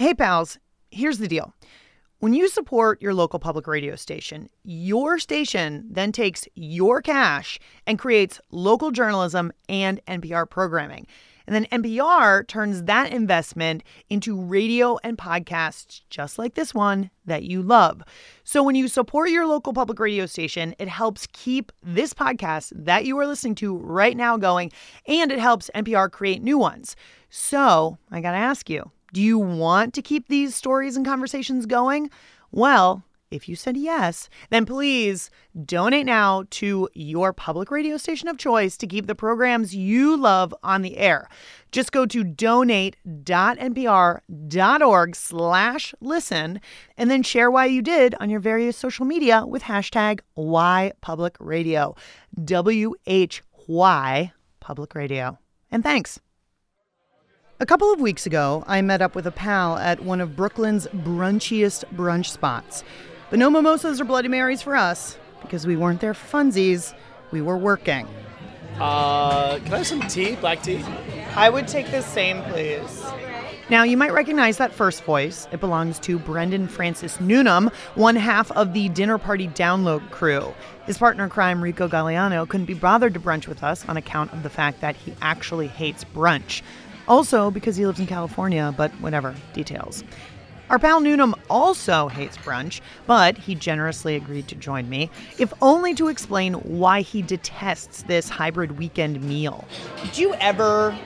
Hey, pals, here's the deal. When you support your local public radio station, your station then takes your cash and creates local journalism and NPR programming. And then NPR turns that investment into radio and podcasts just like this one that you love. So when you support your local public radio station, it helps keep this podcast that you are listening to right now going, and it helps NPR create new ones. So I got to ask you do you want to keep these stories and conversations going? Well, if you said yes, then please donate now to your public radio station of choice to keep the programs you love on the air. Just go to donate.npr.org slash listen and then share why you did on your various social media with hashtag Why Public Radio. W-H-Y Public Radio. And thanks. A couple of weeks ago, I met up with a pal at one of Brooklyn's brunchiest brunch spots. But no mimosas or Bloody Marys for us because we weren't there for funsies. We were working. Uh, can I have some tea, black tea? I would take the same, please. Now, you might recognize that first voice. It belongs to Brendan Francis Newnam, one half of the Dinner Party Download crew. His partner in crime, Rico Gagliano, couldn't be bothered to brunch with us on account of the fact that he actually hates brunch. Also, because he lives in California, but whatever, details. Our pal Newnam also hates brunch, but he generously agreed to join me, if only to explain why he detests this hybrid weekend meal. Do you ever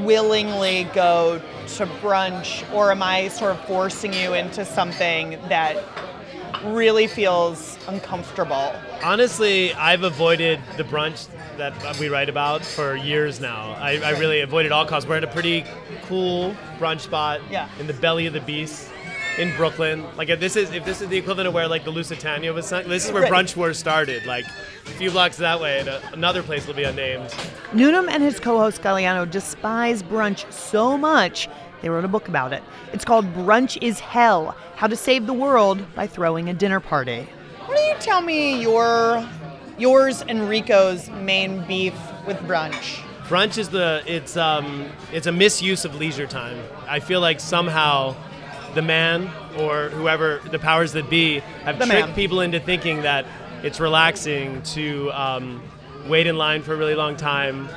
willingly go to brunch, or am I sort of forcing you into something that really feels uncomfortable? Honestly, I've avoided the brunch that we write about for years now. I, I really avoided all costs. We're at a pretty cool brunch spot Yeah. in the belly of the beast in Brooklyn. Like if this is if this is the equivalent of where like the Lusitania was sunk, this is where Right. brunch wars started. Like a few blocks that way, and a, another place will be unnamed. Newnam and his co host Gagliano despise brunch so much, they wrote a book about it. It's called Brunch is Hell How to Save the World by Throwing a Dinner Party. Why don't you tell me your, yours and Rico's main beef with brunch? Brunch is the it's um it's a misuse of leisure time. I feel like somehow the man or whoever the powers that be have The tricked man. people into thinking that it's relaxing to um, wait in line for a really long time,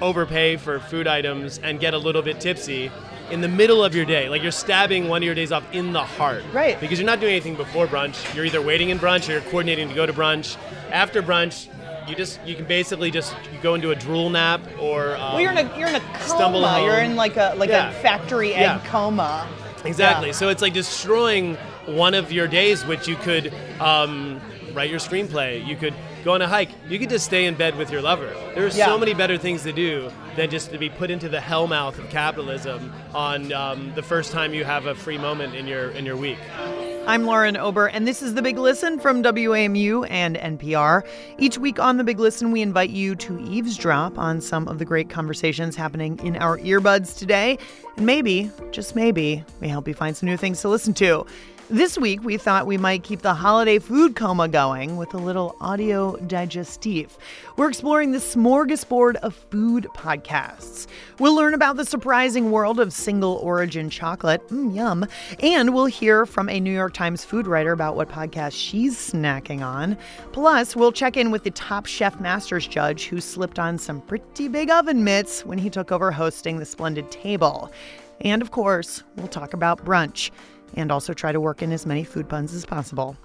overpay for food items, and get a little bit tipsy in the middle of your day. Like you're stabbing one of your days off in the heart. Right. Because you're not doing anything before brunch. You're either waiting in brunch or you're coordinating to go to brunch. After brunch, you just you can basically just you go into a drool nap or um, Well, you're in a you're in a coma. Stumble You're in like a like Yeah. a factory egg Yeah. coma. Exactly. Yeah. So it's like destroying one of your days, which you could um, write your screenplay. You could go on a hike. You could just stay in bed with your lover. There are Yeah. so many better things to do than just to be put into the hellmouth of capitalism on um, the first time you have a free moment in your in your week. I'm Lauren Ober, and this is The Big Listen from WAMU and NPR. Each week on The Big Listen, we invite you to eavesdrop on some of the great conversations happening in our earbuds today. And maybe, just maybe, we help you find some new things to listen to. This week, we thought we might keep the holiday food coma going with a little audio digestif. We're exploring the smorgasbord of food podcasts. We'll learn about the surprising world of single origin chocolate, mm, yum, and we'll hear from a New York Times food writer about what podcast she's snacking on. Plus, we'll check in with the top chef masters judge who slipped on some pretty big oven mitts when he took over hosting the Splendid Table. And of course, we'll talk about brunch and also try to work in as many food puns as possible.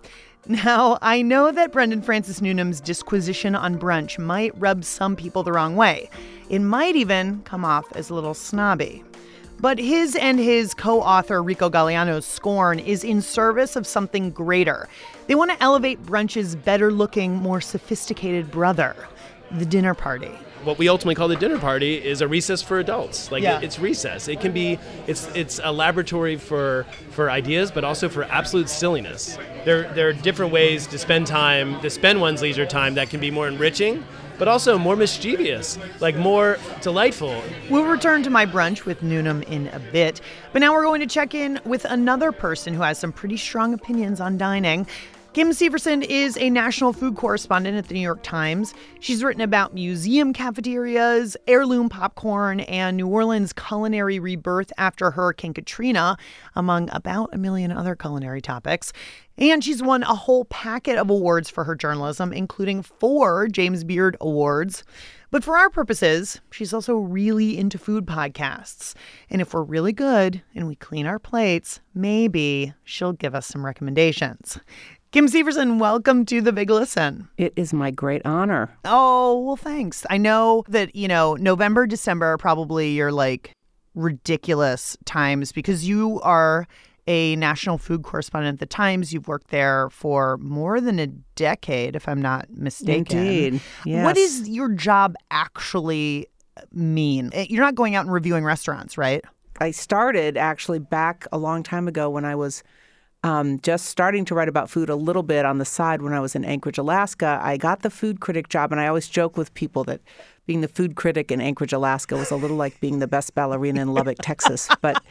Now, I know that Brendan Francis Newnam's disquisition on brunch might rub some people the wrong way. It might even come off as a little snobby. But his and his co author Rico Gagliano's scorn is in service of something greater. They want to elevate brunch's better looking, more sophisticated brother, the dinner party. What we ultimately call the dinner party is a recess for adults. Like Yeah. it- it's recess. It can be it's it's a laboratory for for ideas, but also for absolute silliness. There there are different ways to spend time to spend one's leisure time that can be more enriching, but also more mischievous, like more delightful. We'll return to my brunch with Newnam in a bit, but now we're going to check in with another person who has some pretty strong opinions on dining. Kim Severson is a national food correspondent at the New York Times. She's written about museum cafeterias, heirloom popcorn, and New Orleans culinary rebirth after Hurricane Katrina, among about a million other culinary topics. And she's won a whole packet of awards for her journalism, including four James Beard Awards. But for our purposes, she's also really into food podcasts. And if we're really good and we clean our plates, maybe she'll give us some recommendations. Kim Severson, welcome to the Big Listen. It is my great honor. Oh, well, thanks. I know that, you know, November, December are probably your like ridiculous times because you are a national food correspondent at the Times. You've worked there for more than a decade, if I'm not mistaken. Indeed. Yes. What does your job actually mean? Eh, You're not going out and reviewing restaurants, right? I started actually back a long time ago when I was um, just starting to write about food a little bit on the side when I was in Anchorage, Alaska. I got the food critic job, and I always joke with people that being the food critic in Anchorage, Alaska was a little like being the best ballerina in Lubbock, Texas. But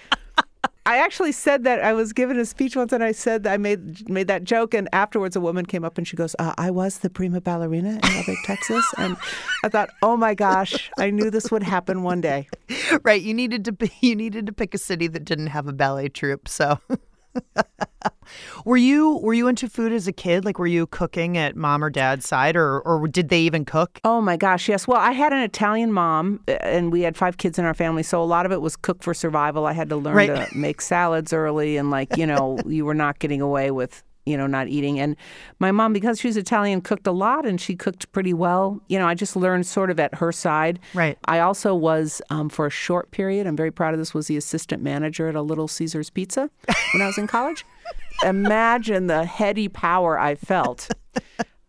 I actually said that I was given a speech once, and I said that I made made that joke, and afterwards a woman came up and she goes, uh, "I was the prima ballerina in Lubbock, Texas," and I thought, "Oh my gosh, I knew this would happen one day." right. You needed to be, you needed to pick a city that didn't have a ballet troupe. So were you were you into food as a kid? Like were you cooking at mom or dad's side or or did they even cook? Oh my gosh, yes. Well, I had an Italian mom, uh, and we had five kids in our family, so a lot of it was cook for survival. I had to learn Right. to make salads early, and like you know, you were not getting away with you know not eating. And my mom, because she was Italian, cooked a lot, and she cooked pretty well. You know, I just learned sort of at her side. Right. I also was um, for a short period. I'm very proud of this. Was the assistant manager at a Little Caesars Pizza when I was in college. Imagine the heady power I felt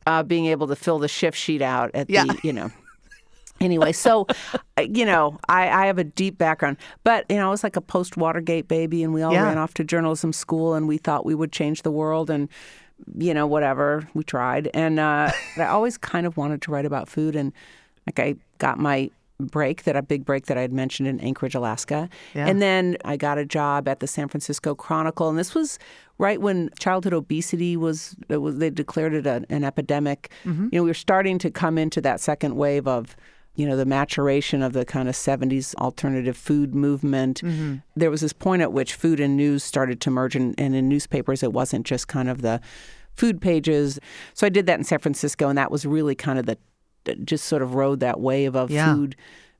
uh, being able to fill the shift sheet out at Yeah. the you know. Anyway, so uh, you know, I, I have a deep background, but you know, I was like a post Watergate baby, and we all Yeah. ran off to journalism school, and we thought we would change the world, and you know, whatever we tried, and uh, I always kind of wanted to write about food, and like I got my break that a big break that I had mentioned in Anchorage, Alaska, Yeah. and then I got a job at the San Francisco Chronicle, and this was right when childhood obesity was, was they declared it a, an epidemic. Mm-hmm. You know, we were starting to come into that second wave of you know the maturation of the kind of 70s alternative food movement Mm-hmm. there was this point at which food and news started to merge and, and in newspapers it wasn't just kind of the food pages so i did that in san francisco and that was really kind of the just sort of rode that wave of Yeah. food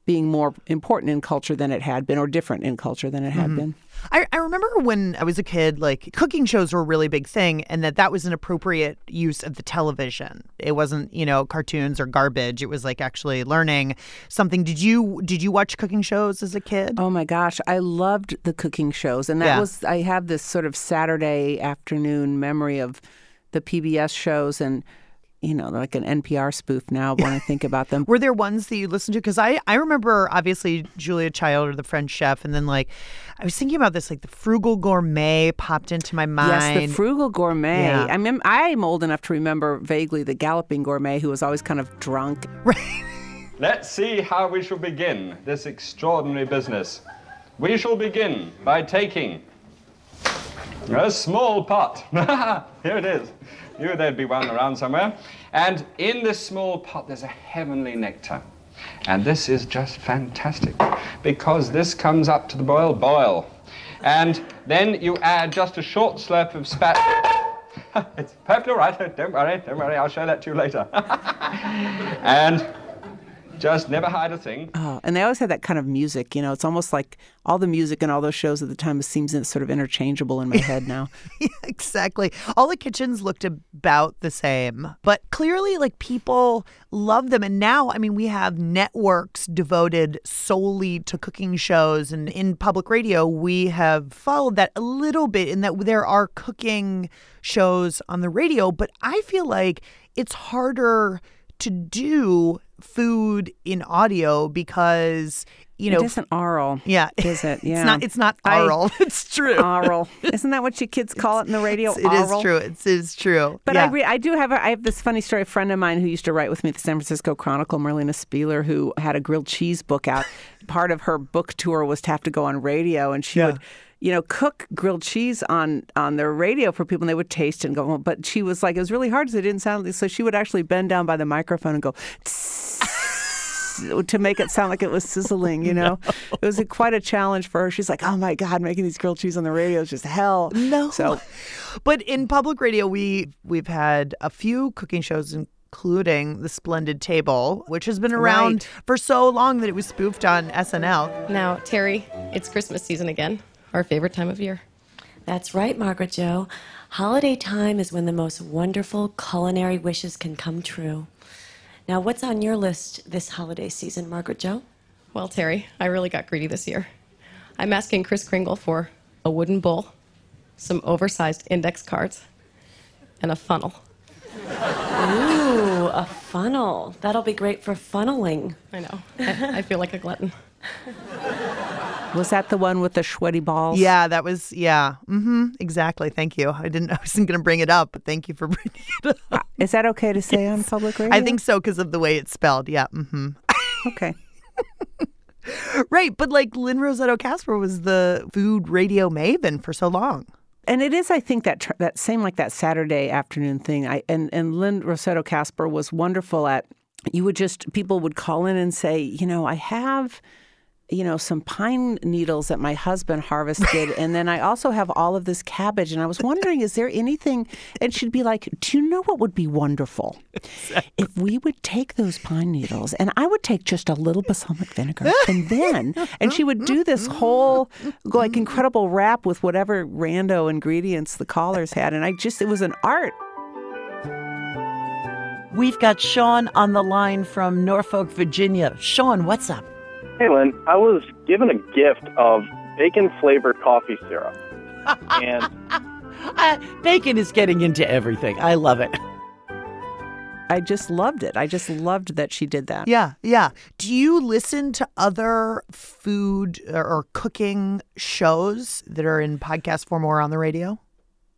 being more important in culture than it had been or different in culture than it Mm-hmm. had been I, I remember when I was a kid, like cooking shows were a really big thing, and that that was an appropriate use of the television. It wasn't, you know, cartoons or garbage. It was like actually learning something. Did you did you watch cooking shows as a kid? Oh my gosh, I loved the cooking shows, and that Yeah. was I have this sort of Saturday afternoon memory of the PBS shows, and you know, like an NPR spoof now when I think about them. Were there ones that you listened to? Because I, I remember obviously Julia Child or the French Chef, and then like I was thinking about this, like the Frugal Gourmet popped into my mind. Yes, the frugal gourmet. Yeah. I mean, I'm old enough to remember vaguely the galloping gourmet who was always kind of drunk. Let's see how we shall begin this extraordinary business. We shall begin by taking a small pot. Here it is. Knew there'd be one around somewhere. And in this small pot, there's a heavenly nectar. And this is just fantastic because this comes up to the boil, boil. And then you add just a short slurp of spat. it's perfectly all right. Don't worry, don't worry. I'll show that to you later. and just never hide a thing. Oh, and they always had that kind of music. You know, it's almost like all the music in all those shows at the time seems sort of interchangeable in my head now. Yeah, exactly. All the kitchens looked about the same, but clearly, like people love them. And now, I mean, we have networks devoted solely to cooking shows. And in public radio, we have followed that a little bit in that there are cooking shows on the radio, but I feel like it's harder to do food in audio because, you know, it isn't oral. yeah, Is it? Yeah. It's not. It's not I- oral. it's true. Oral. Isn't that what you kids call it in the radio? It is true. It's, it's true. But yeah. I, re- I do have a, I have this funny story. A friend of mine who used to write with me at the San Francisco Chronicle, Marlena Spieler, who had a grilled cheese book out. Part of her book tour was to have to go on radio, and she Yeah. would, you know, cook grilled cheese on on their radio for people, and they would taste and go. "Well," But she was like, it was really hard because it didn't sound. So she would actually bend down by the microphone and go. To make it sound like it was sizzling, you know, it was a, quite a challenge for her. She's like, "Oh my god, making these grilled cheese on the radio is just hell." No. So But in public radio, we we've had a few cooking shows, including The Splendid Table, which has been around Right. for so long that it was spoofed on SNL. Now, Terry, it's Christmas season again, our favorite time of year. That's right, Margaret Jo. Holiday time is when the most wonderful culinary wishes can come true. Now, what's on your list this holiday season, Margaret Jo? Well, Terry, I really got greedy this year. I'm asking Kris Kringle for a wooden bowl, some oversized index cards, and a funnel. Ooh, a funnel. That'll be great for funneling. I know. I, I feel like a glutton. was that the one with the sweaty balls? Yeah, that was yeah. Mm-hmm. Exactly. Thank you. I didn't. I wasn't going to bring it up, but thank you for bringing it up. Is that okay to say on public radio? I think so because of the way it's spelled. Yeah. Mm-hmm. Okay. Right, but like Lynn Rossetto Kasper was the food radio maven for so long. and it is, I think, that tr- that same like that Saturday afternoon thing. I and and Lynn Rossetto Kasper was wonderful at. You would just people would call in and say, you know, I have. You know, some pine needles that my husband harvested. and then I also have all of this cabbage. And I was wondering, is there anything? And she'd be like, Do you know what would be wonderful? If we would take those pine needles and I would take just a little balsamic vinegar and then, and she would do this whole like incredible wrap with whatever rando ingredients the callers had. And I just, it was an art. We've got Sean on the line from Norfolk, Virginia. Sean, what's up? Hey, Lynn. I was given a gift of bacon flavored coffee syrup. and Uh, bacon is getting into everything. I love it. I just loved it. I just loved that she did that. Yeah, yeah. Do you listen to other food or, or cooking shows that are in podcast form or on the radio?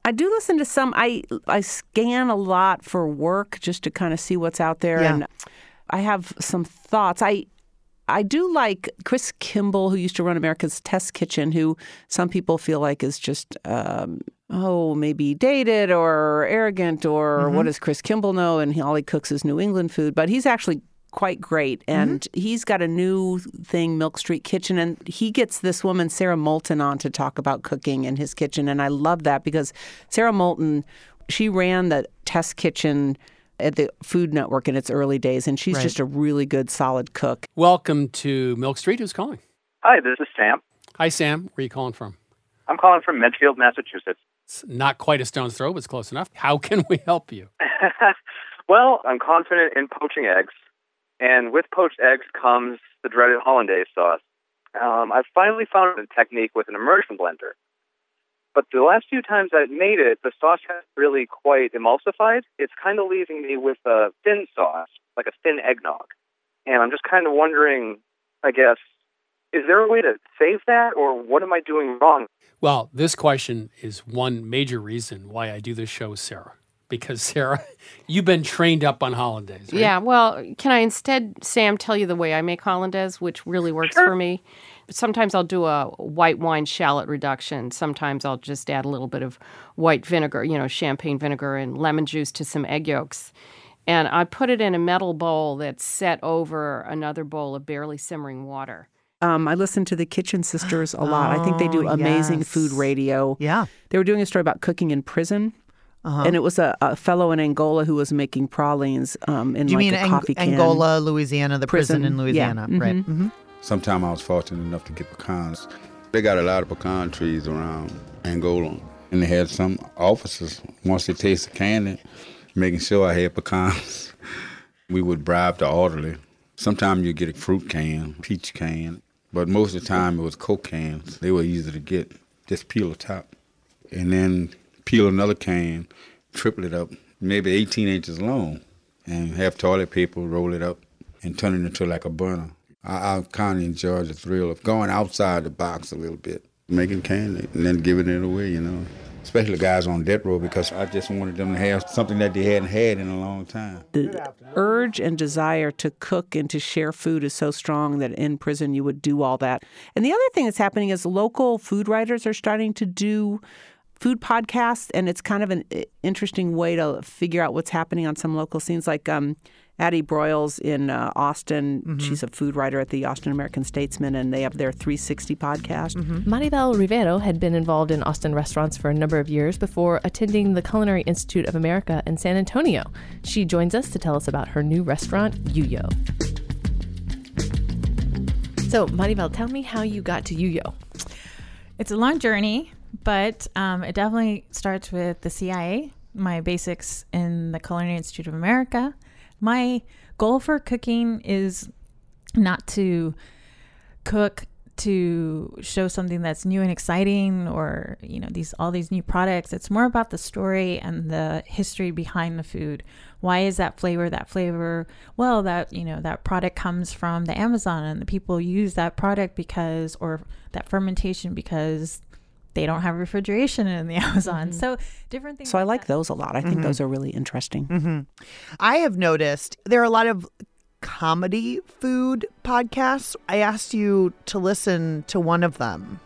I do listen to some. I I scan a lot for work just to kind of see what's out there, Yeah. and I have some thoughts. I I do like Chris Kimball, who used to run America's Test Kitchen, who some people feel like is just um, oh maybe dated or arrogant or what does Chris Kimball know? And he, all he cooks is New England food, but he's actually quite great. And he's got a new thing, Milk Street Kitchen, and he gets this woman Sarah Moulton on to talk about cooking in his kitchen, and I love that because Sarah Moulton, she ran the Test Kitchen at the Food Network in its early days, and she's Right. just a really good, solid cook. Welcome to Milk Street. Who's calling? hi, this is Sam. Hi, Sam. Where are you calling from? I'm calling from Medfield, Massachusetts. It's not quite a stone's throw, but it's close enough. How can we help you? well, I'm confident in poaching eggs, and with poached eggs comes the dreaded hollandaise sauce. Um, I've finally found a technique with an immersion blender. But the last few times I've made it, the sauce has really quite emulsified. It's kind of leaving me with a thin sauce, like a thin eggnog. And I'm just kind of wondering, I guess, is there a way to save that, or what am I doing wrong? Well, this question is one major reason why I do this show with Sarah. Because, Sarah, you've been trained up on hollandaise, right? Yeah, well, can I instead, Sam, tell you the way I make hollandaise, which really works for me? Sometimes I'll do a white wine shallot reduction. Sometimes I'll just add a little bit of white vinegar, you know, champagne vinegar and lemon juice to some egg yolks. And I put it in a metal bowl that's set over another bowl of barely simmering water. Um, I listen to the Kitchen Sisters a lot. I think they do Oh, amazing yes. food radio. Yeah. They were doing a story about cooking in prison. Uh-huh. And it was a, a fellow in Angola who was making pralines um, in Do you like mean a Ang- coffee can. Angola, Louisiana, the prison, Prison, in yeah. Louisiana? Mhm. Right. Mm-hmm. Sometime I was fortunate enough to get pecans. They got a lot of pecan trees around Angola, and they had some officers once they tasted candy, making sure I had pecans. we would bribe the orderly. Sometimes you get a fruit can, peach can, but most of the time it was coke cans. They were easy to get. Just peel the top, and then peel another can, triple it up, maybe 18 inches long, and have toilet paper roll it up and turn it into like a burner. I, I kind of enjoy the thrill of going outside the box a little bit, making candy, and then giving it away, you know. especially guys on death row, because I just wanted them to have something that they hadn't had in a long time. The urge and desire to cook and to share food is so strong that in prison you would do all that. And the other thing that's happening is local food writers are starting to do food podcasts, and it's kind of an interesting way to figure out what's happening on some local scenes. Like um, Addie Broyles in uh, Austin, mm-hmm. she's a food writer at the Austin American Statesman, and they have their 360 podcast. Mm-hmm. Maribel Rivero had been involved in Austin restaurants for a number of years before attending the Culinary Institute of America in San Antonio. She joins us to tell us about her new restaurant, Yuyo. So, Maribel, tell me how you got to Yuyo. It's a long journey but um, it definitely starts with the CIA, my basics in the Culinary Institute of America. My goal for cooking is not to cook to show something that's new and exciting or you know these all these new products. It's more about the story and the history behind the food. Why is that flavor that flavor? Well that you know that product comes from the amazon and the people use that product because or that fermentation because they don't have refrigeration in the Amazon. Mm-hmm. So different things. So like I like that. those a lot. I think mm-hmm. those are really interesting. Mm-hmm. I have noticed there are a lot of comedy food podcasts. I asked you to listen to one of them.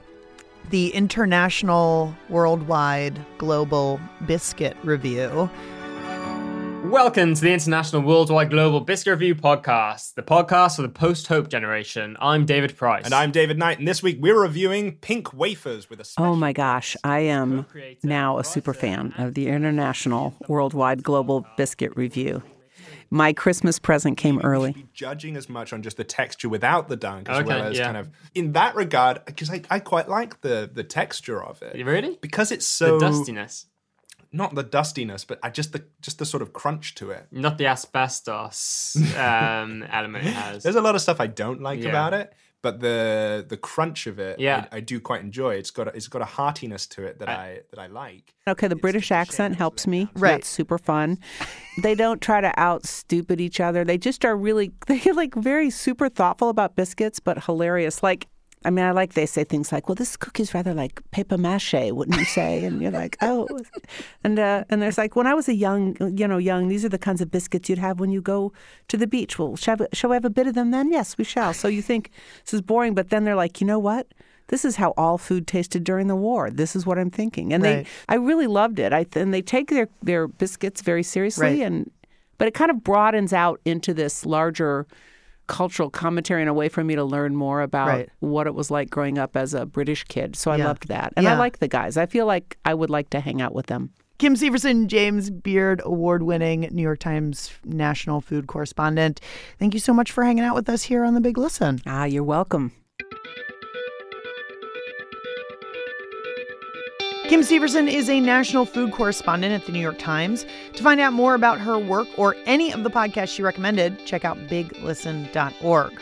The International Worldwide Global Biscuit Review. Welcome to the International Worldwide Global Biscuit Review podcast, the podcast for the post hope generation. I'm David Price. And I'm David Knight. And this week we're reviewing pink wafers with a Oh my gosh, I am now a super fan of the International Worldwide Global Biscuit Review. My Christmas present came early. judging as much on just the texture without the dunk, as Okay, well as yeah. kind of in that regard, because I, I quite like the the texture of it. Really? Because it's so the dustiness, not the dustiness, but I just the just the sort of crunch to it. not the asbestos um, element it has. There's a lot of stuff I don't like Yeah. about it, but the the crunch of it, Yeah. I, I do quite enjoy. It's got a, it's got a heartiness to it that I, that I like. Okay, the British accent helps me. Right. That's super fun. They don't try to out stupid each other. They just are really, they're like very super thoughtful about biscuits, but hilarious. Like, I mean, I like they say things like, "Well, this cookie's rather like paper mache," wouldn't you say? And you're like, "Oh," and uh, and there's like, when I was a young, you know, young, these are the kinds of biscuits you'd have when you go to the beach. Well, shall we, shall we have a bit of them then? Yes, we shall. So you think this is boring, but then they're like, you know what? This is how all food tasted during the war. This is what I'm thinking, and Right. they, I really loved it. I and they take their their biscuits very seriously, Right. and but it kind of broadens out into this larger cultural commentary and a way for me to learn more about Right. what it was like growing up as a British kid. So I Yeah. loved that. And I like the guys. I feel like I would like to hang out with them. Kim Severson, James Beard award winning New York Times national food correspondent. Thank you so much for hanging out with us here on The Big Listen. Ah, you're welcome. Kim Severson is a national food correspondent at the New York Times. To find out more about her work or any of the podcasts she recommended, check out biglisten.org.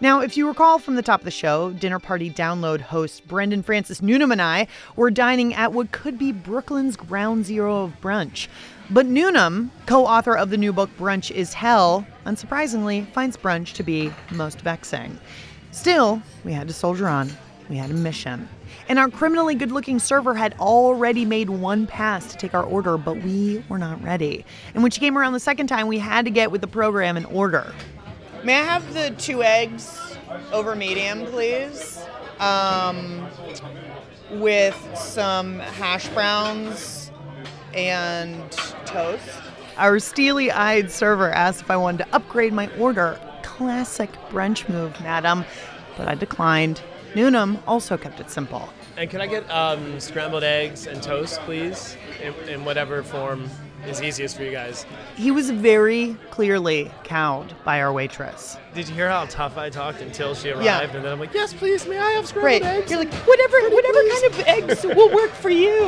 Now, if you recall from the top of the show, Dinner Party Download host Brendan Francis Newnam and I were dining at what could be Brooklyn's ground zero of brunch. But Newnam, co author of the new book Brunch is Hell, unsurprisingly finds brunch to be most vexing. Still, we had to soldier on. We had a mission. And our criminally good looking server had already made one pass to take our order, but we were not ready. And when she came around the second time, we had to get with the program and order. May I have the two eggs over medium, please? Um, with some hash browns and toast. Our steely eyed server asked if I wanted to upgrade my order. Classic brunch move, madam. But I declined. Newnam also kept it simple. And can I get um, scrambled eggs and toast, please, in, in whatever form is easiest for you guys? He was very clearly cowed by our waitress. Did you hear how tough I talked until she arrived? Yeah. And then I'm like, yes, please, may I have scrambled Right. eggs? You're like, whatever, whatever kind of eggs will work for you.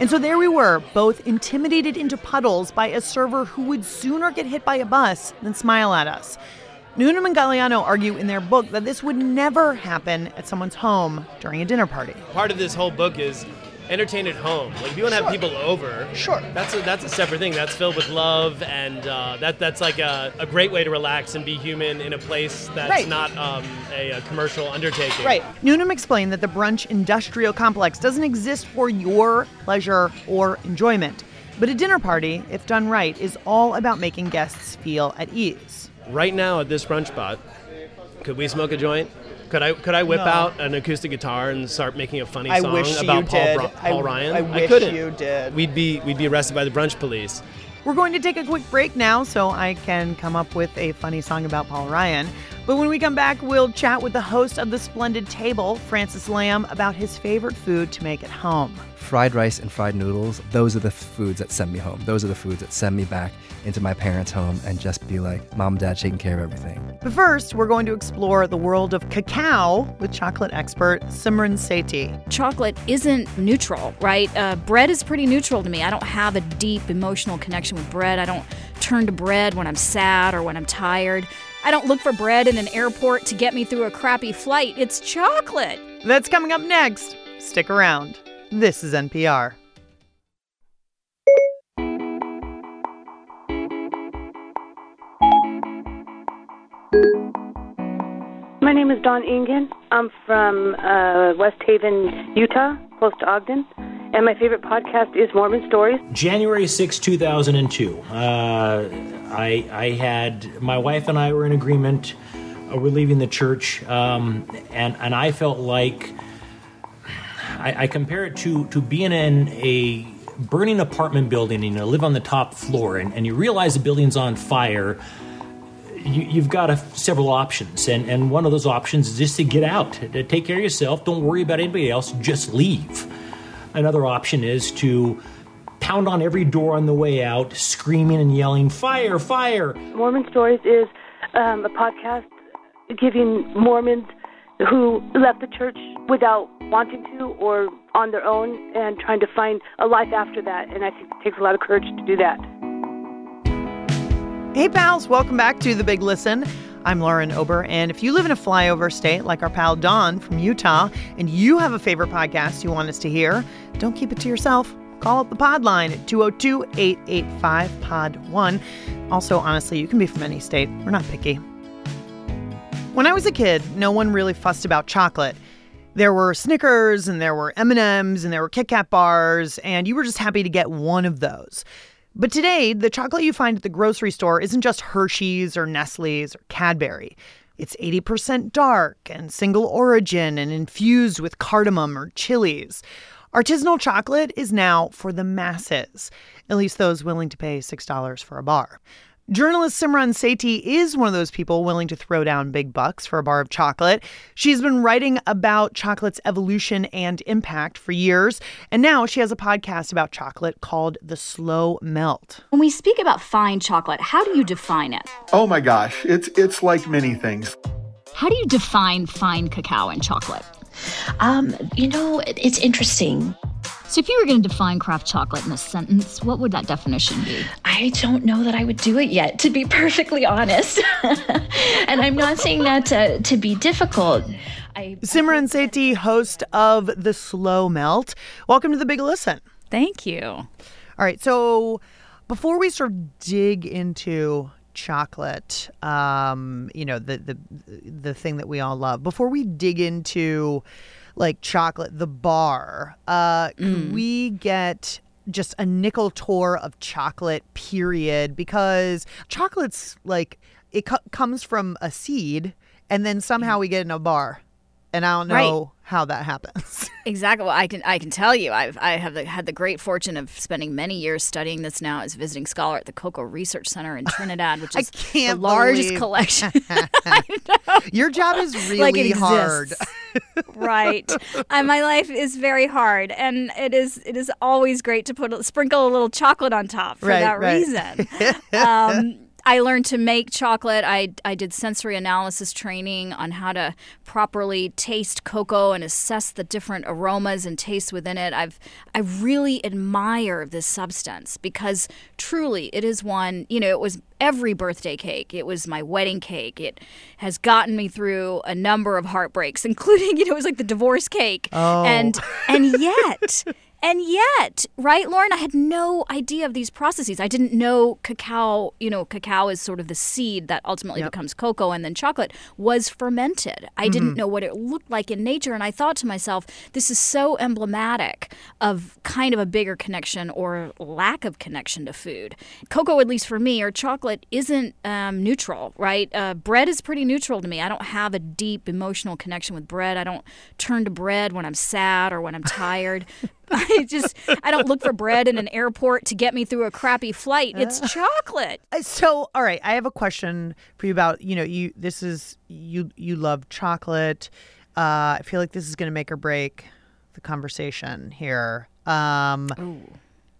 And so there we were, both intimidated into puddles by a server who would sooner get hit by a bus than smile at us. Newnam and Gagliano argue in their book that this would never happen at someone's home during a dinner party. Part of this whole book is entertain at home. Like if you want to have people over, sure, that's a, that's a separate thing. That's filled with love, and uh, that that's like a, a great way to relax and be human in a place that's Right. not um, a, a commercial undertaking. Right. Newnam explained that the brunch industrial complex doesn't exist for your pleasure or enjoyment. But a dinner party, if done right, is all about making guests feel at ease. Right now at this brunch spot, could we smoke a joint? Could I could I whip No. out an acoustic guitar and start making a funny I song wish about you Paul, did. Bra- I- Paul Ryan? I wish couldn't. you did. We'd be we'd be arrested by the brunch police. We're going to take a quick break now so I can come up with a funny song about Paul Ryan. But when we come back, we'll chat with the host of The Splendid Table, Francis Lam, about his favorite food to make at home. Fried rice and fried noodles, those are the foods that send me home. Those are the foods that send me back into my parents' home and just be like, mom, and dad taking care of everything. But first, we're going to explore the world of cacao with chocolate expert Simran Sethi. chocolate isn't neutral, right? Uh, bread is pretty neutral to me. I don't have a deep emotional connection with bread. I don't turn to bread when I'm sad or when I'm tired. I don't look for bread in an airport to get me through a crappy flight. It's chocolate. That's coming up next. Stick around. This is NPR. My name is Dawn Ingen. I'm from uh, West Haven, Utah, close to Ogden. And my favorite podcast is Mormon Stories. January 6, 2002. Uh, I, I had, my wife and I were in agreement. Uh, we're leaving the church. Um, and, and I felt like, I, I compare it to, to being in a burning apartment building and you live on the top floor and, and you realize the building's on fire. You, you've got a, several options, and, and one of those options is just to get out, to take care of yourself. Don't worry about anybody else. Just leave. Another option is to pound on every door on the way out, screaming and yelling, "Fire! Fire!" Mormon Stories is um, a podcast giving Mormons who left the church without wanting to or on their own and trying to find a life after that. And I think it takes a lot of courage to do that. Hey, pals, welcome back to The Big Listen. I'm Lauren Ober, and if you live in a flyover state like our pal Don from Utah, and you have a favorite podcast you want us to hear, don't keep it to yourself. Call up the pod line at 202 885 Pod 1. Also, honestly, you can be from any state. We're not picky. When I was a kid, no one really fussed about chocolate. There were Snickers and there were M&Ms and there were Kit Kat bars and you were just happy to get one of those. But today, the chocolate you find at the grocery store isn't just Hershey's or Nestle's or Cadbury. It's 80% dark and single origin and infused with cardamom or chilies. Artisanal chocolate is now for the masses, at least those willing to pay $6 for a bar. Journalist Simran Sethi is one of those people willing to throw down big bucks for a bar of chocolate. She's been writing about chocolate's evolution and impact for years, and now she has a podcast about chocolate called The Slow Melt. When we speak about fine chocolate, how do you define it? Oh my gosh, it's it's like many things. How do you define fine cacao and chocolate? Um, you know, it- it's interesting. So, if you were going to define craft chocolate in a sentence, what would that definition be? I don't know that I would do it yet, to be perfectly honest. and I'm not saying that to, to be difficult. I, Simran Sethi, host of The Slow Melt. Welcome to The Big Listen. Thank you. All right, so before we sort of dig into chocolate, um, you know, the the the thing that we all love, before we dig into like chocolate, the bar, uh, could we get just a nickel tour of chocolate, period? Because chocolate's like it co- comes from a seed, and then somehow we get in a bar, and I don't know Right. how that happens. Exactly. Well, I can I can tell you, I've I have the, had the great fortune of spending many years studying this now as visiting scholar at the Cocoa Research Center in Trinidad, which is the largest believe- collection. Your job is really Like hard. right. And my life is very hard, and it is it is always great to put a, sprinkle a little chocolate on top for Right, that right. reason. um, I learned to make chocolate. I, I did sensory analysis training on how to properly taste cocoa and assess the different aromas and tastes within it. I've I really admire this substance because truly it is one, you know, it was every birthday cake. It was my wedding cake. It has gotten me through a number of heartbreaks, including, you know, it was like the divorce cake. Oh. And and yet And yet, right, Lauren, I had no idea of these processes. I didn't know cacao, you know, cacao is sort of the seed that ultimately Yep. becomes cocoa and then chocolate was fermented. I Mhm. didn't know what it looked like in nature. And I thought to myself, this is so emblematic of kind of a bigger connection or lack of connection to food. Cocoa, at least for me, or chocolate isn't um, neutral, right? Uh, bread is pretty neutral to me. I don't have a deep emotional connection with bread. I don't turn to bread when I'm sad or when I'm tired. I just I don't look for bread in an airport to get me through a crappy flight. It's chocolate. Uh, So, all right, I have a question for you about you know you this is you you love chocolate. Uh, I feel like this is going to make or break the conversation here. Um,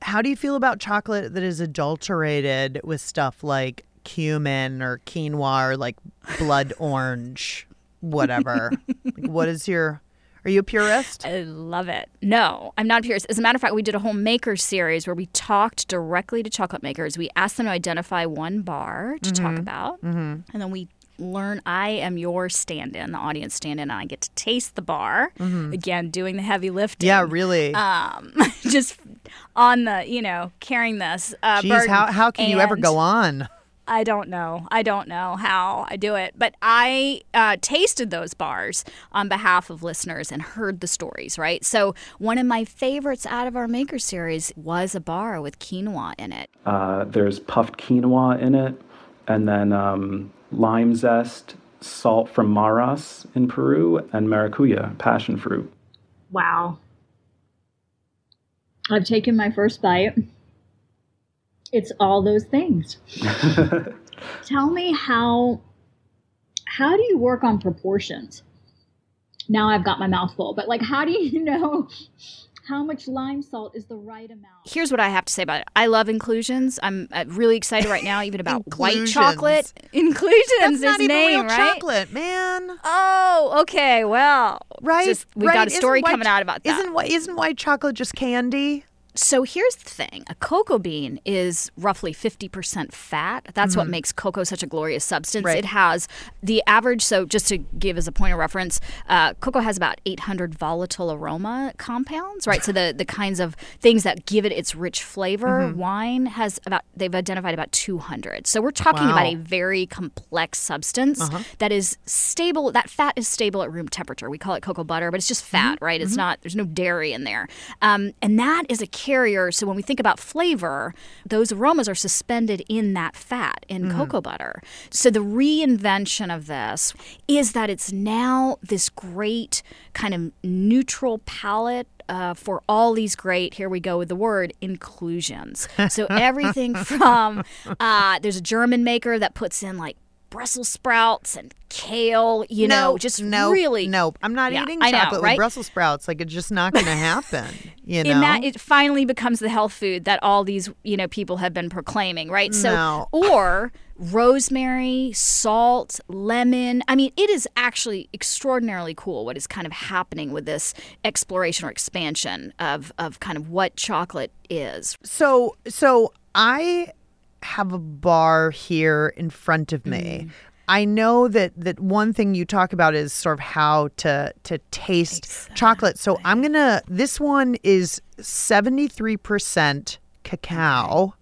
how do you feel about chocolate that is adulterated with stuff like cumin or quinoa or like blood orange, whatever? like, what is your? Are you a purist? I love it. No, I'm not a purist. As a matter of fact, we did a whole maker series where we talked directly to chocolate makers. We asked them to identify one bar to talk Mhm. about, Mhm. and then we learn I am your stand-in, the audience stand-in, and I get to taste the bar. Mhm. Again, doing the heavy lifting. Yeah, really. Um, just on the you know carrying this. Uh, Jeez, burden. how how can you ever go on? I don't know. I don't know how I do it, but I uh, tasted those bars on behalf of listeners and heard the stories, right? So, one of my favorites out of our Maker series was a bar with quinoa in it. Uh, there's puffed quinoa in it, and then um, lime zest, salt from Maras in Peru, and maracuya, passion fruit. Wow. I've taken my first bite. It's all those things. Tell me how how do you work on proportions? Now I've got my mouth full, but like how do you know how much lime salt is the right amount? Here's what I have to say about it. I love inclusions. I'm uh, really excited right now, even about white chocolate. Inclusions That's not even name, real right? chocolate, man. Oh, okay. Well, Right, Just, we've right. got a story Isn't white- coming out about that. Isn't isn't white chocolate just candy? So here's the thing a cocoa bean is roughly 50% fat. That's what Mhm. makes cocoa such a glorious substance. Right. It has the average, so just to give as a point of reference, uh, cocoa has about 800 volatile aroma compounds, right? so the, the kinds of things that give it its rich flavor. Mhm. Wine has about, they've identified about 200. So we're talking about a very complex substance Uh-huh. that is stable. That fat is stable at room temperature. We call it cocoa butter, but it's just fat, right? It's mhm. not, there's no dairy in there. Um, and that is a carrier. So when we think about flavor, those aromas are suspended in that fat in Mm-hmm. Mhm. cocoa butter. So the reinvention of this is that it's now this great kind of neutral palette uh, for all these great, here we go with the word, inclusions. So everything from, uh, there's a German maker that puts in like Brussels sprouts and kale, you know, just no, really. no. I'm not Yeah, eating I know, chocolate right? with Brussels sprouts. Like it's just not going to happen. You know. In that, it finally becomes the health food that all these, you know, people have been proclaiming, right? So, No. or rosemary, salt, lemon. I mean, it is actually extraordinarily cool what is kind of happening with this exploration or expansion of of kind of what chocolate is. So so I have a bar here in front of me. Mm. I know that that one thing you talk about is sort of how to to taste chocolate. So I'm gonna. This one is 73 percent cacao.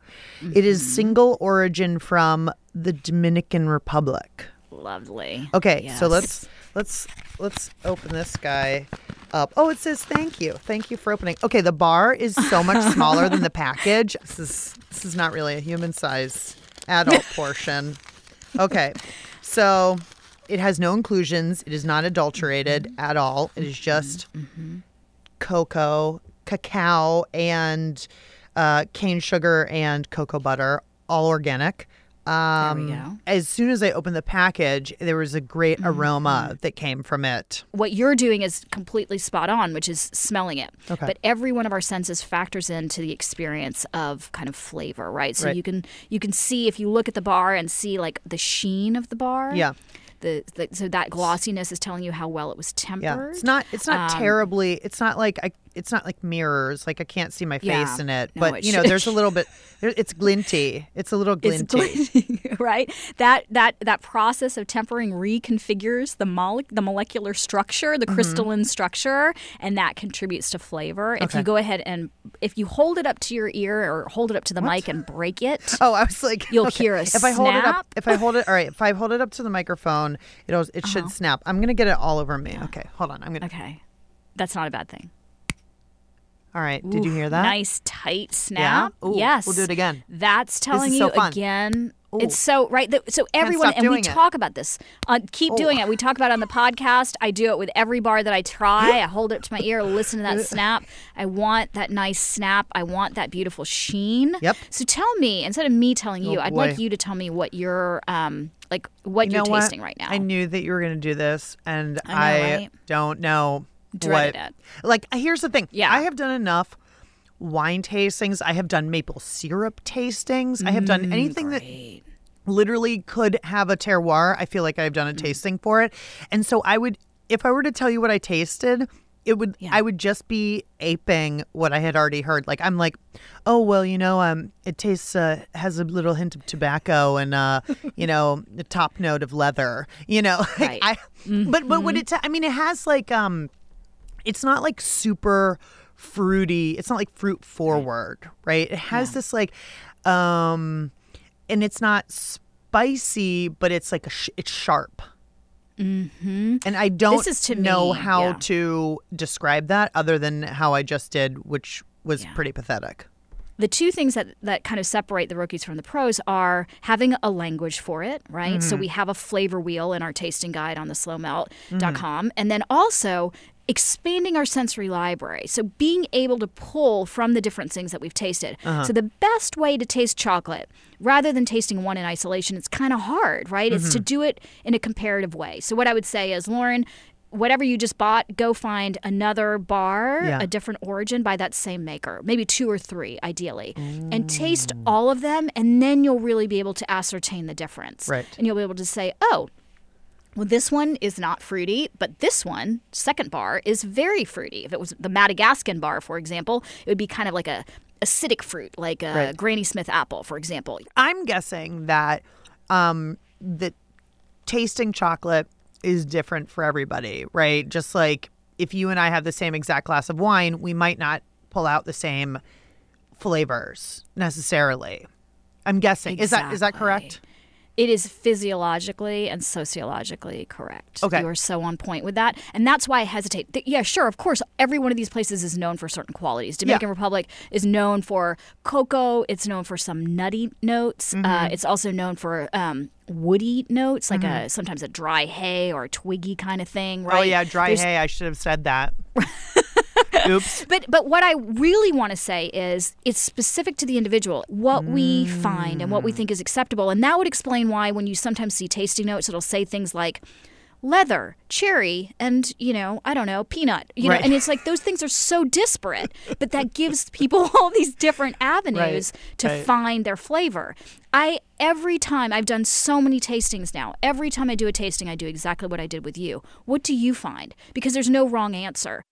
It is Mm-hmm. single origin from the Dominican Republic. Lovely. Okay, so let's let's let's open this guy up. Oh, it says thank you. Thank you for opening. Okay, the bar is so much smaller than the package. This is this is not really a human size adult portion. Okay. So it has no inclusions. It is not adulterated mm-hmm. at all. It is mm-hmm. just mm-hmm. cocoa, cacao, and uh, cane sugar and cocoa butter, all organic. Um. As soon as I opened the package, there was a great aroma that came from it. what you're doing is completely spot on, which is smelling it. Okay. But every one of our senses factors into the experience of kind of flavor, right? So Right. you can you can see if you look at the bar and see like the sheen of the bar. Yeah. The, the so that glossiness is telling you how well it was tempered. Yeah, it's not. It's not Um, terribly. It's not like I. it's not like mirrors. Like I can't see my face Yeah. in it, No, but it you know, should- there's a little bit. It's glinty. It's a little It's glinty. glinting, right? That that that process of tempering reconfigures the mole- the molecular structure, the Mhm. crystalline structure, and that contributes to flavor. If Okay. you go ahead and if you hold it up to your ear or hold it up to the mic and break it, Oh, I was like, you'll okay, hear a if snap. I hold it up, if I hold it, all right. If I hold it up to the microphone, it'll it should Uh-huh. snap. I'm gonna get it all over me. Okay, hold on. I'm gonna. Okay, that's not a bad thing. All right. Did you hear that? Nice tight snap. Ooh, yes. we'll do it again. That's telling is you fun. again. Ooh. It's so right. So everyone, and we it. talk about this. Uh, keep Oh. doing it. We talk about it on the podcast. I do it with every bar that I try. I hold it up to my ear, listen to that snap. I want that nice snap. I want that beautiful sheen. Yep. So tell me, instead of me telling you, Oh, I'd like you to tell me what you're um like what You you're know what? tasting right now. I knew that you were going to do this, and I know, I, right? don't know Dreaded what. it. Like, here's the thing. Yeah, I have done enough wine tastings. I have done maple syrup tastings. I have done Mm, anything that literally could have a terroir. I feel like I've done a Mm. tasting for it, and so I would, if I were to tell you what I tasted. It would I would just be aping what I had already heard. Like I'm like, oh well, you know, um, it tastes uh, has a little hint of tobacco and uh, you know, the top note of leather. You know, Right. I, but but what Mhm. it ta- I mean, it has like um, it's not like super fruity. It's not like fruit forward, right? It has this like, um, and it's not spicy, but it's like a sh- it's sharp. Mm-hmm. And I don't This is to know me, how yeah. to describe that other than how I just did, which was pretty pathetic. the two things that, that kind of separate the rookies from the pros are having a language for it, right? So Mhm. we have a flavor wheel in our tasting guide on the slowmelt.com. Mm-hmm. And then also expanding our sensory library. So being able to pull from the different things that we've tasted. Uh-huh. So the best way to taste chocolate, rather than tasting one in isolation, it's kind of hard, right? It's to Mhm. do it in a comparative way. So what I would say is, Lauren, whatever you just bought, go find another bar, Yeah. a different origin by that same maker, maybe two or three, ideally, and taste all of them, and then you'll really be able to ascertain the difference. Right. And you'll be able to say, oh, well, this one is not fruity, but this one, second bar, is very fruity. If it was the Madagascan bar, for example, it would be kind of like a acidic fruit, like a Right. Granny Smith apple, for example. I'm guessing that um, that tasting chocolate is different for everybody, right? Just like if you and I have the same exact glass of wine, we might not pull out the same flavors necessarily. I'm guessing. Is that is that correct? It is physiologically and sociologically correct. Okay. You are so on point with that. And that's why I hesitate. Th- Yeah, sure, of course, every one of these places is known for certain qualities. Dominican Republic is known for cocoa, it's known for some nutty notes. Uh, Mhm. it's also known for um, woody notes, like a Mhm. sometimes a dry hay or a twiggy kind of thing, right? Oh yeah, dry There's- hay. I should have said that. Oops. But but what I really want to say is it's specific to the individual, what we find and what we mm. think is acceptable, and that would explain why when you sometimes see tasting notes, it'll say things like leather, cherry, and you know I don't know peanut, you Right. know, and it's like those things are so disparate, but that gives people all these different avenues to right. find their flavor. I every time I've done so many tastings now. Every time I do a tasting, I do exactly what I did with you. What do you find? Because there's no wrong answer.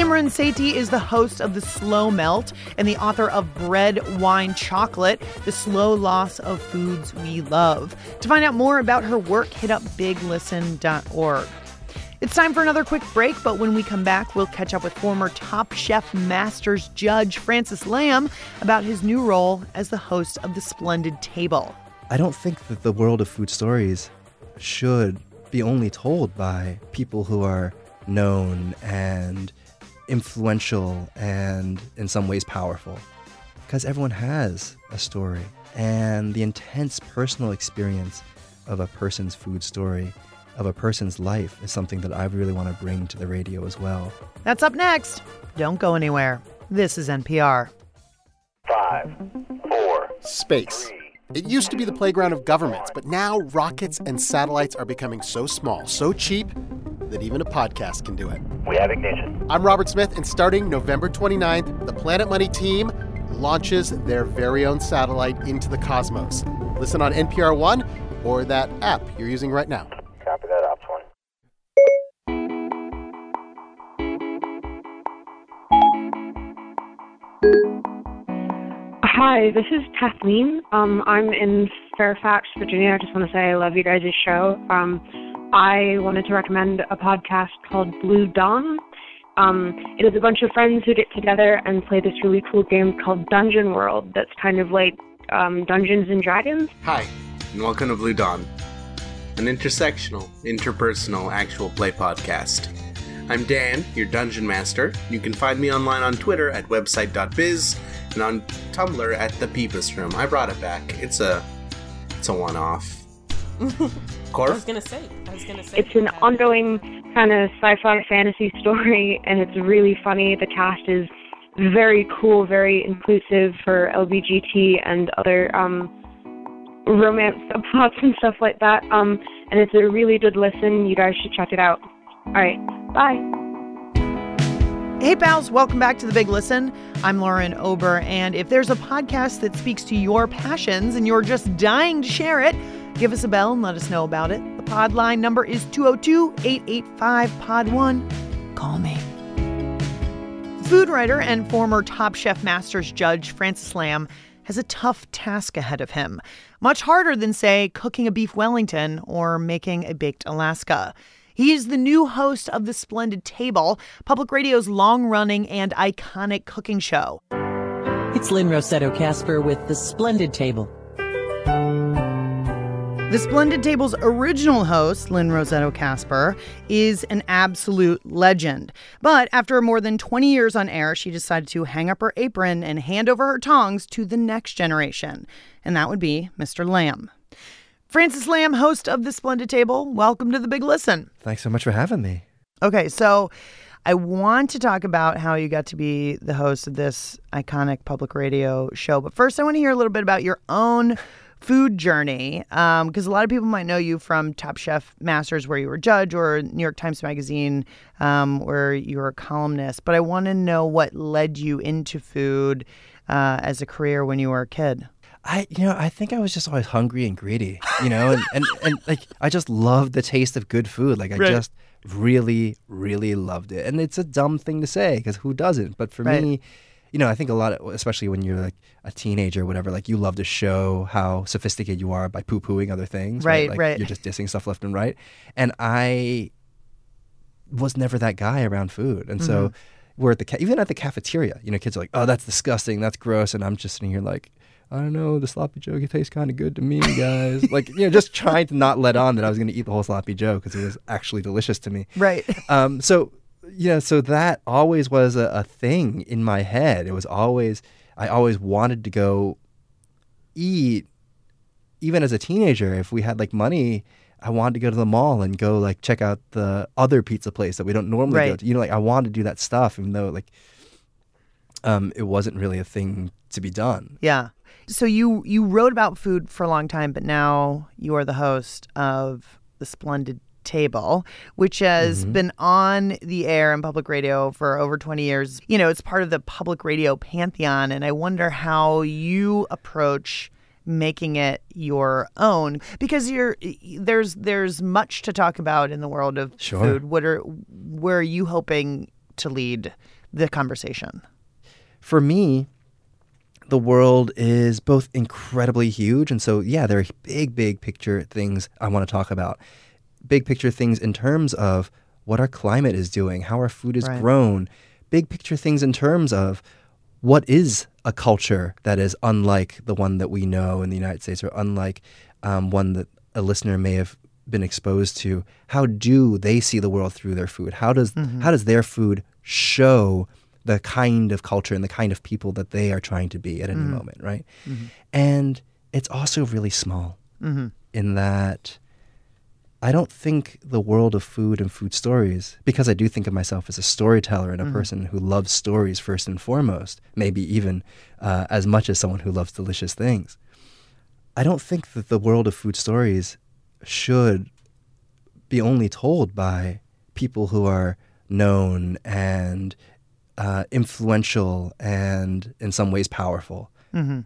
Simran Sethi is the host of The Slow Melt and the author of Bread, Wine, Chocolate The Slow Loss of Foods We Love. To find out more about her work, hit up biglisten.org. It's time for another quick break, but when we come back, we'll catch up with former Top Chef Masters judge Francis Lam about his new role as the host of The Splendid Table. I don't think that the world of food stories should be only told by people who are known and influential and in some ways powerful. Because everyone has a story. And the intense personal experience of a person's food story, of a person's life, is something that I really want to bring to the radio as well. That's up next. Don't go anywhere. This is NPR. Five, four, space. It used to be the playground of governments, but now rockets and satellites are becoming so small, so cheap, that even a podcast can do it. We have ignition. I'm Robert Smith, and starting November 29th, the Planet Money team launches their very own satellite into the cosmos. Listen on NPR One or that app you're using right now. Hi, this is Kathleen. Um, I'm in Fairfax, Virginia. I just want to say I love you guys' show. Um, I wanted to recommend a podcast called Blue Dawn. Um, it is a bunch of friends who get together and play this really cool game called Dungeon World that's kind of like um, Dungeons and Dragons. Hi, and welcome to Blue Dawn, an intersectional, interpersonal actual play podcast. I'm Dan, your dungeon master. You can find me online on Twitter at website.biz and on Tumblr at the Peepus Room. I brought it back. It's a it's a one-off. Corf? I was gonna say. I was gonna say. It's an ongoing kind of sci-fi fantasy story, and it's really funny. The cast is very cool, very inclusive for LBGT and other um, romance subplots and stuff like that. Um, and it's a really good listen. You guys should check it out. All right, bye. Hey, pals, welcome back to The Big Listen. I'm Lauren Ober, and if there's a podcast that speaks to your passions and you're just dying to share it, give us a bell and let us know about it. The pod line number is 202 885 Pod 1. Call me. Food writer and former Top Chef Masters judge Francis Lam has a tough task ahead of him, much harder than, say, cooking a beef Wellington or making a baked Alaska. He is the new host of The Splendid Table, public radio's long running and iconic cooking show. It's Lynn Rossetto Kasper with The Splendid Table. The Splendid Table's original host, Lynn Rossetto Kasper, is an absolute legend. But after more than 20 years on air, she decided to hang up her apron and hand over her tongs to the next generation. And that would be Mr. Lam. Francis Lam, host of The Splendid Table, welcome to The Big Listen. Thanks so much for having me. Okay, so I want to talk about how you got to be the host of this iconic public radio show. But first, I want to hear a little bit about your own food journey because um, a lot of people might know you from Top Chef Masters, where you were judge, or New York Times Magazine, um, where you were a columnist. But I want to know what led you into food uh, as a career when you were a kid. I, you know, I think I was just always hungry and greedy, you know, and, and, and like I just loved the taste of good food. Like I Right. just really, really loved it. And it's a dumb thing to say because who doesn't? But for Right. me, you know, I think a lot of, especially when you're like a teenager or whatever, like you love to show how sophisticated you are by poo pooing other things. Right, Like right. You're just dissing stuff left and right. And I was never that guy around food. And so Mhm. we're at the, ca- even at the cafeteria, you know, kids are like, oh, that's disgusting. That's gross. And I'm just sitting here like, I don't know, the sloppy joe it tastes kind of good to me, guys. like, you know, just trying to not let on that I was going to eat the whole sloppy joe because it was actually delicious to me. Right. Um, so, yeah, so that always was a, a thing in my head. It was always, I always wanted to go eat, even as a teenager. If we had like money, I wanted to go to the mall and go like check out the other pizza place that we don't normally go to. You know, like I wanted to do that stuff, even though like um, it wasn't really a thing to be done. Yeah. So you you wrote about food for a long time, but now you are the host of the Splendid Table, which has Mhm. been on the air and public radio for over 20 years. You know, it's part of the public radio pantheon, and I wonder how you approach making it your own because you're there's there's much to talk about in the world of Sure. food. What are where are you hoping to lead the conversation? for me, the world is both incredibly huge. And so, yeah, there are big, big picture things I want to talk about. Big picture things in terms of what our climate is doing, how our food is Right. grown. Big picture things in terms of what is a culture that is unlike the one that we know in the United States or unlike um, one that a listener may have been exposed to. How do they see the world through their food? How does Mhm. how does their food show the kind of culture and the kind of people that they are trying to be at any Mhm. moment, right? Mhm. And it's also really small Mhm. in that I don't think the world of food and food stories, because I do think of myself as a storyteller and a Mhm. person who loves stories first and foremost, maybe even uh, as much as someone who loves delicious things. I don't think that the world of food stories should be only told by people who are known and uh, influential and in some ways powerful Mhm.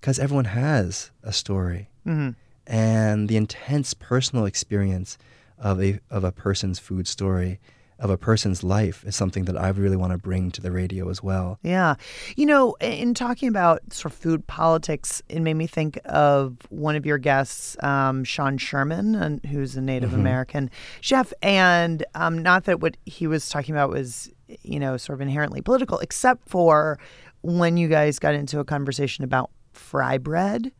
because everyone has a story Mhm. and the intense personal experience of a of a person's food story of a person's life is something that I really want to bring to the radio as well. Yeah. You know, in talking about sort of food politics, it made me think of one of your guests, um, Sean Sherman, and who's a Native Mhm. American chef. And um, not that what he was talking about was, you know, sort of inherently political, except for when you guys got into a conversation about fry bread.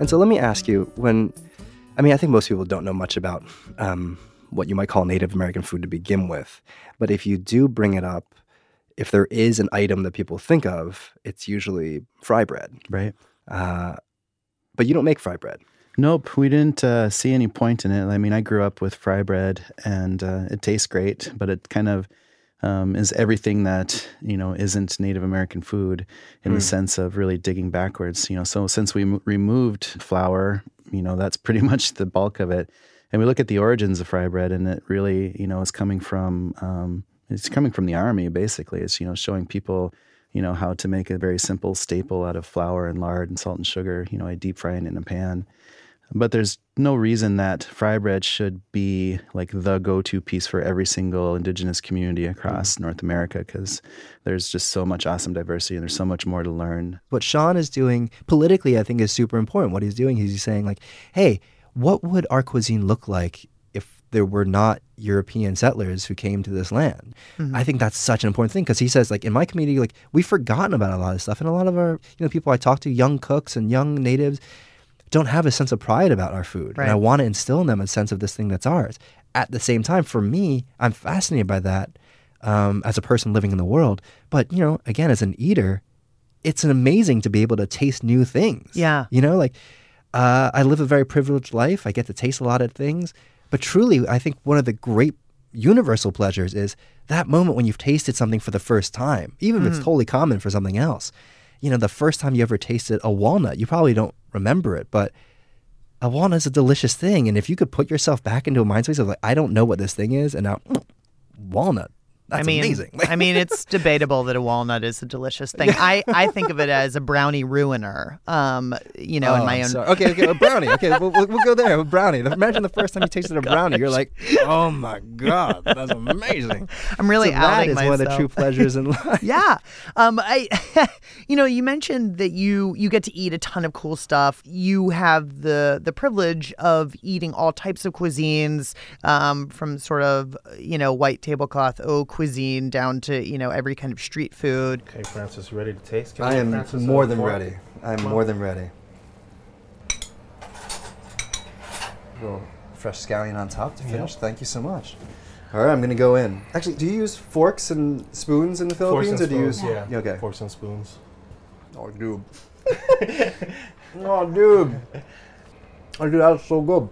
And so let me ask you when, I mean, I think most people don't know much about um, what you might call Native American food to begin with. But if you do bring it up, if there is an item that people think of, it's usually fry bread. Right. Uh, but you don't make fry bread. Nope, we didn't uh, see any point in it. I mean, I grew up with fry bread, and uh, it tastes great, but it kind of um, is everything that you know isn't Native American food in Hmm. the sense of really digging backwards. You know, so since we m- removed flour, you know, that's pretty much the bulk of it. And we look at the origins of fry bread, and it really, you know, is coming from um, it's coming from the army. Basically, it's you know showing people you know how to make a very simple staple out of flour and lard and salt and sugar. You know, I deep fry it in a pan. But there's no reason that fry bread should be like the go-to piece for every single indigenous community across North America because there's just so much awesome diversity and there's so much more to learn. What Sean is doing politically, I think, is super important. What he's doing is he's saying, like, hey, what would our cuisine look like if there were not European settlers who came to this land? Mhm. I think that's such an important thing because he says, like, in my community, like, we've forgotten about a lot of stuff. And a lot of our, you know, people I talk to, young cooks and young natives, don't have a sense of pride about our food. And I want to instill in them a sense of this thing that's ours. At the same time, for me, I'm fascinated by that um, as a person living in the world. But, you know, again, as an eater, it's amazing to be able to taste new things. Yeah. You know, like uh, I live a very privileged life. I get to taste a lot of things. But truly, I think one of the great universal pleasures is that moment when you've tasted something for the first time, even if it's Mhm. totally common for something else. You know, the first time you ever tasted a walnut, you probably don't remember it, but a walnut is a delicious thing. And if you could put yourself back into a mind space of like, I don't know what this thing is, and now walnut, that's I mean, amazing. I mean, it's debatable that a walnut is a delicious thing. I, I think of it as a brownie ruiner. Um, you know, in Oh, my I'm own. sorry. Okay, okay, a brownie. Okay, we'll, we'll, we'll go there. A brownie. Imagine the first time you tasted a brownie. You're like, oh my god, that's amazing. I'm really so that is one of the true pleasures in life. yeah. Um, I, you know, you mentioned that you you get to eat a ton of cool stuff. You have the the privilege of eating all types of cuisines, um, from sort of you know white tablecloth au cuisine down to you know every kind of street food. Okay, Francis, ready to taste? I am Francis, more than fork? ready. I'm more than ready. A little fresh scallion on top to finish. Yep. Thank you so much. All right, I'm gonna go in. Actually, do you use forks and spoons in the Forks Philippines, and or do you spoons, use? yeah. Okay. Forks and spoons. Oh, dude. oh, dude. Oh, dude, that's so good.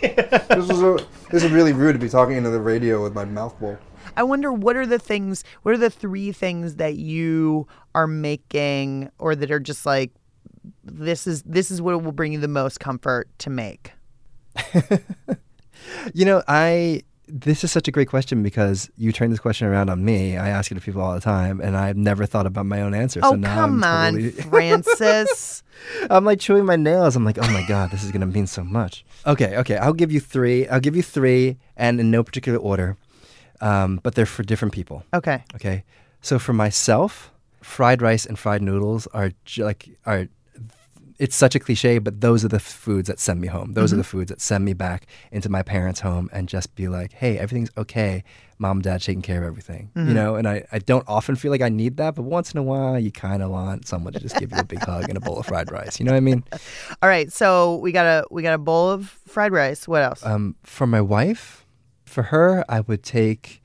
this is a, this is really rude to be talking into the radio with my mouth full. I wonder what are the things, what are the three things that you are making, or that are just like this is this is what will bring you the most comfort to make. You know, I this is such a great question because you turn this question around on me. I ask it to people all the time, and I've never thought about my own answer. Oh, so now come I'm on, totally... Francis. I'm like chewing my nails. I'm like, oh my god, this is gonna mean so much. Okay, okay, I'll give you three. I'll give you three, and in no particular order, um, but they're for different people. Okay. Okay. So for myself, fried rice and fried noodles are j- like are. It's such a cliche, but those are the foods that send me home. Those are Mhm. the foods that send me back into my parents' home and just be like, hey, everything's okay. Mom, and dad taking care of everything. Mhm. You know, and I, I don't often feel like I need that, but once in a while, you kind of want someone to just give you a big hug and a bowl of fried rice. You know what I mean? All right, so we got a we got a bowl of fried rice. What else? Um, for my wife, for her, I would take,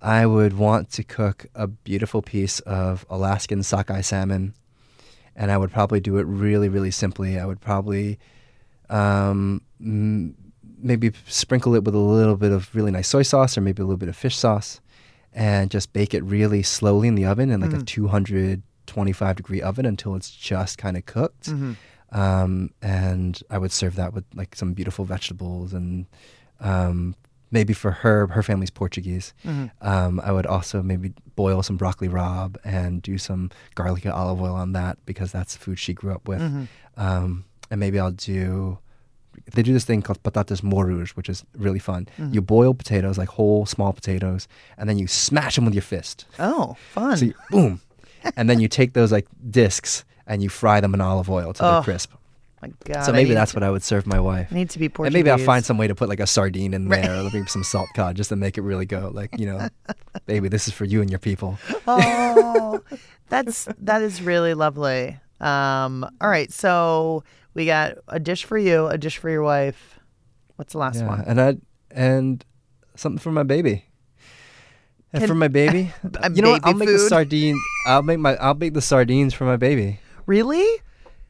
I would want to cook a beautiful piece of Alaskan sockeye salmon, and I would probably do it really, really simply. I would probably um, m- maybe sprinkle it with a little bit of really nice soy sauce or maybe a little bit of fish sauce, and just bake it really slowly in the oven in like a Mm. 225 degree oven until it's just kind of cooked. Mhm. Um, and I would serve that with like some beautiful vegetables and um, maybe for her, her family's Portuguese. Mhm. Um, I would also maybe boil some broccoli rabe and do some garlic and olive oil on that because that's the food she grew up with. Mhm. Um, and maybe I'll do they do this thing called patatas moruj, which is really fun. Mhm. You boil potatoes, like whole small potatoes, and then you smash them with your fist. Oh, fun. So you, boom, and then you take those like discs and you fry them in olive oil till Oh, they're crisp. My God. so maybe that's to- what I would serve my wife. I need to be And maybe I'll find some way to put like a sardine in there, or maybe some salt cod, just to make it really go. Like you know, baby, this is for you and your people. oh, that's that is really lovely. Um, all right, so we got a dish for you, a dish for your wife. What's the last Yeah, one? and I and something for my baby. And Can- for my baby, you know what? I'll make the food? sardine. I'll make my. I'll make the sardines for my baby. Really?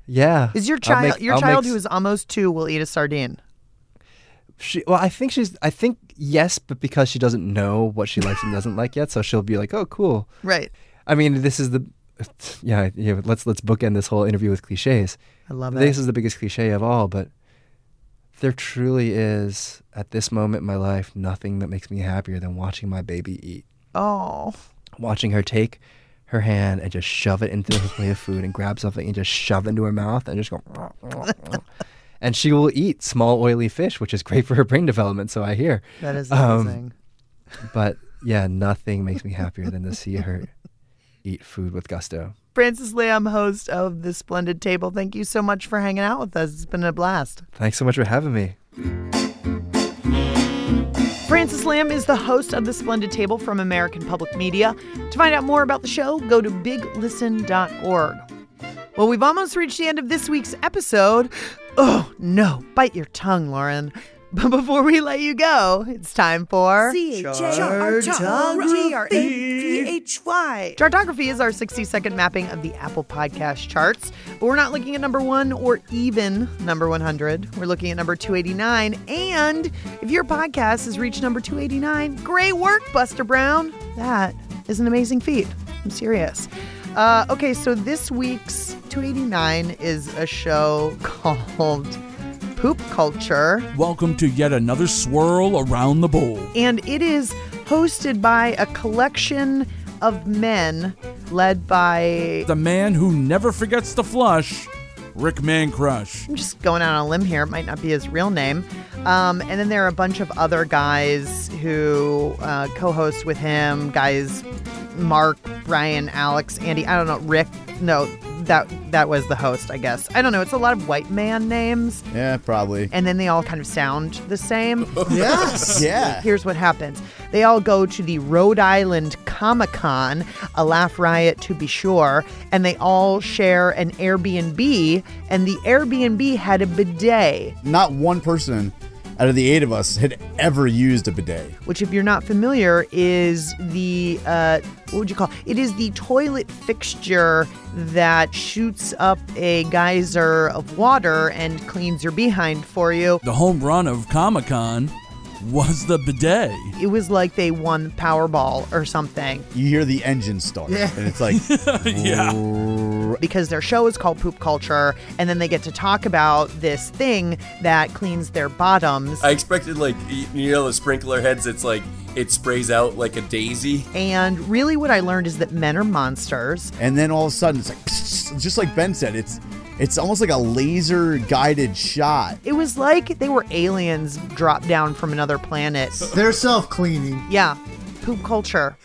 Yeah. Is your I'll child make- your I'll child make who is almost two will eat a sardine? She, well, I think she's. I think yes, but because she doesn't know what she likes and doesn't like yet, so she'll be like, "Oh, cool." Right. I mean, this is the. Yeah, yeah. Let's let's bookend this whole interview with cliches. I love it. This it. is the biggest cliche of all, but there truly is at this moment in my life nothing that makes me happier than watching my baby eat. Oh. Watching her take her hand and just shove it into her plate of food and grab something and just shove it into her mouth and just go. and she will eat small oily fish, which is great for her brain development. So I hear. That is Um, amazing. but yeah, nothing makes me happier than to see her eat food with gusto. Francis Lam, host of The Splendid Table, thank you so much for hanging out with us. It's been a blast. Thanks so much for having me. Francis Lam is the host of The Splendid Table from American Public Media. To find out more about the show, go to biglisten.org. Well, we've almost reached the end of this week's episode. Oh, no, bite your tongue, Lauren. But before we let you go, it's time for C-H-A-R-T-O-G-R-A-P-H-Y. Chartography is our 60 second mapping of the Apple Podcast charts, but we're not looking at number one or even number 100. We're looking at number 289. And if your podcast has reached number 289, great work, Buster Brown. That is an amazing feat. I'm serious. Uh, okay, so this week's 289 is a show called Poop Culture. Welcome to yet another swirl around the bowl. and it is hosted by a collection of men led by The man who never forgets to flush, Rick Mancrush. I'm just going out on a limb here. It might not be his real name. Um, and then there are a bunch of other guys who uh, co-host with him. Guys, Mark, Brian, Alex, Andy. I don't know. Rick. No, that that was the host. I guess. I don't know. It's a lot of white man names. Yeah, probably. and then they all kind of sound the same. Yes. Yeah. Here's what happens they all go to the Rhode Island Comic Con, a laugh riot to be sure, and they all share an Airbnb, and the Airbnb had a bidet. Not one person out of the eight of us had ever used a bidet. Which, if you're not familiar, is the uh, what would you call it? Is the toilet fixture that shoots up a geyser of water and cleans your behind for you. The home run of Comic Con was the bidet. It was like they won Powerball or something. You hear the engine start, Yeah. and it's like, yeah. Because their show is called Poop Culture, and then they get to talk about this thing that cleans their bottoms. I expected like you know the sprinkler heads. It's like it sprays out like a daisy. And really, what I learned is that men are monsters. and then all of a sudden it's like, just like Ben said, it's it's almost like a laser guided shot. It was like they were aliens dropped down from another planet. They're self cleaning. Yeah, poop culture.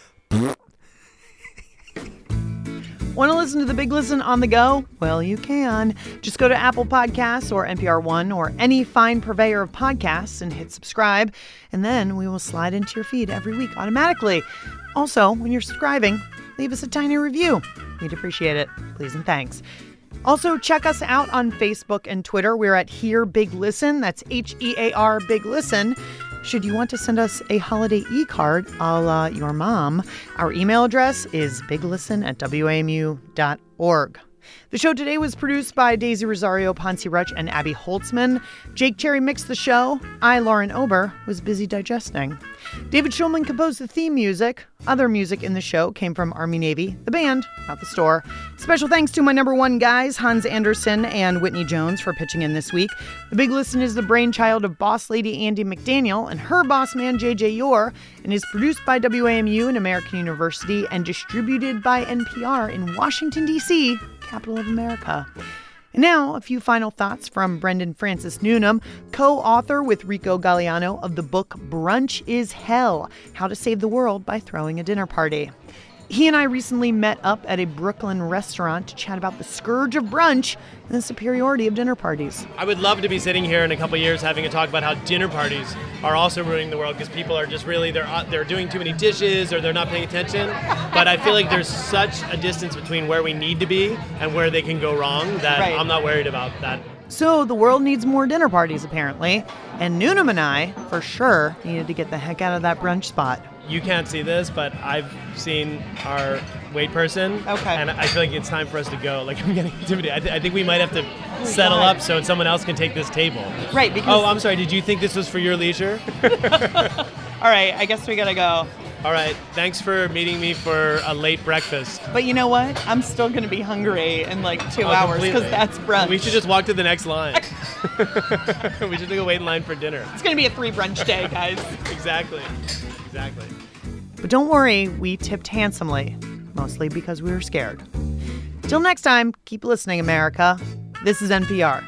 Want to listen to the big listen on the go? Well, you can. Just go to Apple Podcasts or NPR One or any fine purveyor of podcasts and hit subscribe, and then we will slide into your feed every week automatically. Also, when you're subscribing, leave us a tiny review. We'd appreciate it. Please and thanks. Also, check us out on Facebook and Twitter. We're at Here Big Listen. That's H E A R Big Listen. Should you want to send us a holiday e card a la your mom, our email address is biglisten at wamu.org. The show today was produced by Daisy Rosario Ponce Rutch and Abby Holtzman. Jake Cherry mixed the show. I, Lauren Ober, was busy digesting. David Schulman composed the theme music. Other music in the show came from Army Navy, the band, not the store. Special thanks to my number one guys, Hans Anderson and Whitney Jones, for pitching in this week. The Big Listen is the brainchild of boss lady Andi McDaniel and her boss man JJ Yore, and is produced by WAMU and American University and distributed by NPR in Washington, D.C., capital of America. And Now, a few final thoughts from Brendan Francis Newnam, co author with Rico Gagliano of the book Brunch is Hell How to Save the World by Throwing a Dinner Party. He and I recently met up at a Brooklyn restaurant to chat about the scourge of brunch and the superiority of dinner parties. I would love to be sitting here in a couple years having a talk about how dinner parties are also ruining the world because people are just really they're uh, they're doing too many dishes or they're not paying attention. But I feel like there's such a distance between where we need to be and where they can go wrong that Right. I'm not worried about that. So the world needs more dinner parties, apparently. And Newnam and I, for sure, needed to get the heck out of that brunch spot. You can't see this, but I've seen our wait person. Okay. And I feel like it's time for us to go. Like I'm getting intimidated. I, th- I think we might have to oh settle God. up so someone else can take this table. Right, because- Oh, I'm sorry. Did you think this was for your leisure? All right, I guess we gotta go. All right. Thanks for meeting me for a late breakfast. But you know what? I'm still gonna be hungry in like two Oh, hours because that's brunch. We should just walk to the next line. we should go wait in line for dinner. It's gonna be a three brunch day, guys. exactly. Exactly. But don't worry, we tipped handsomely, mostly because we were scared. Till next time, keep listening, America. This is NPR.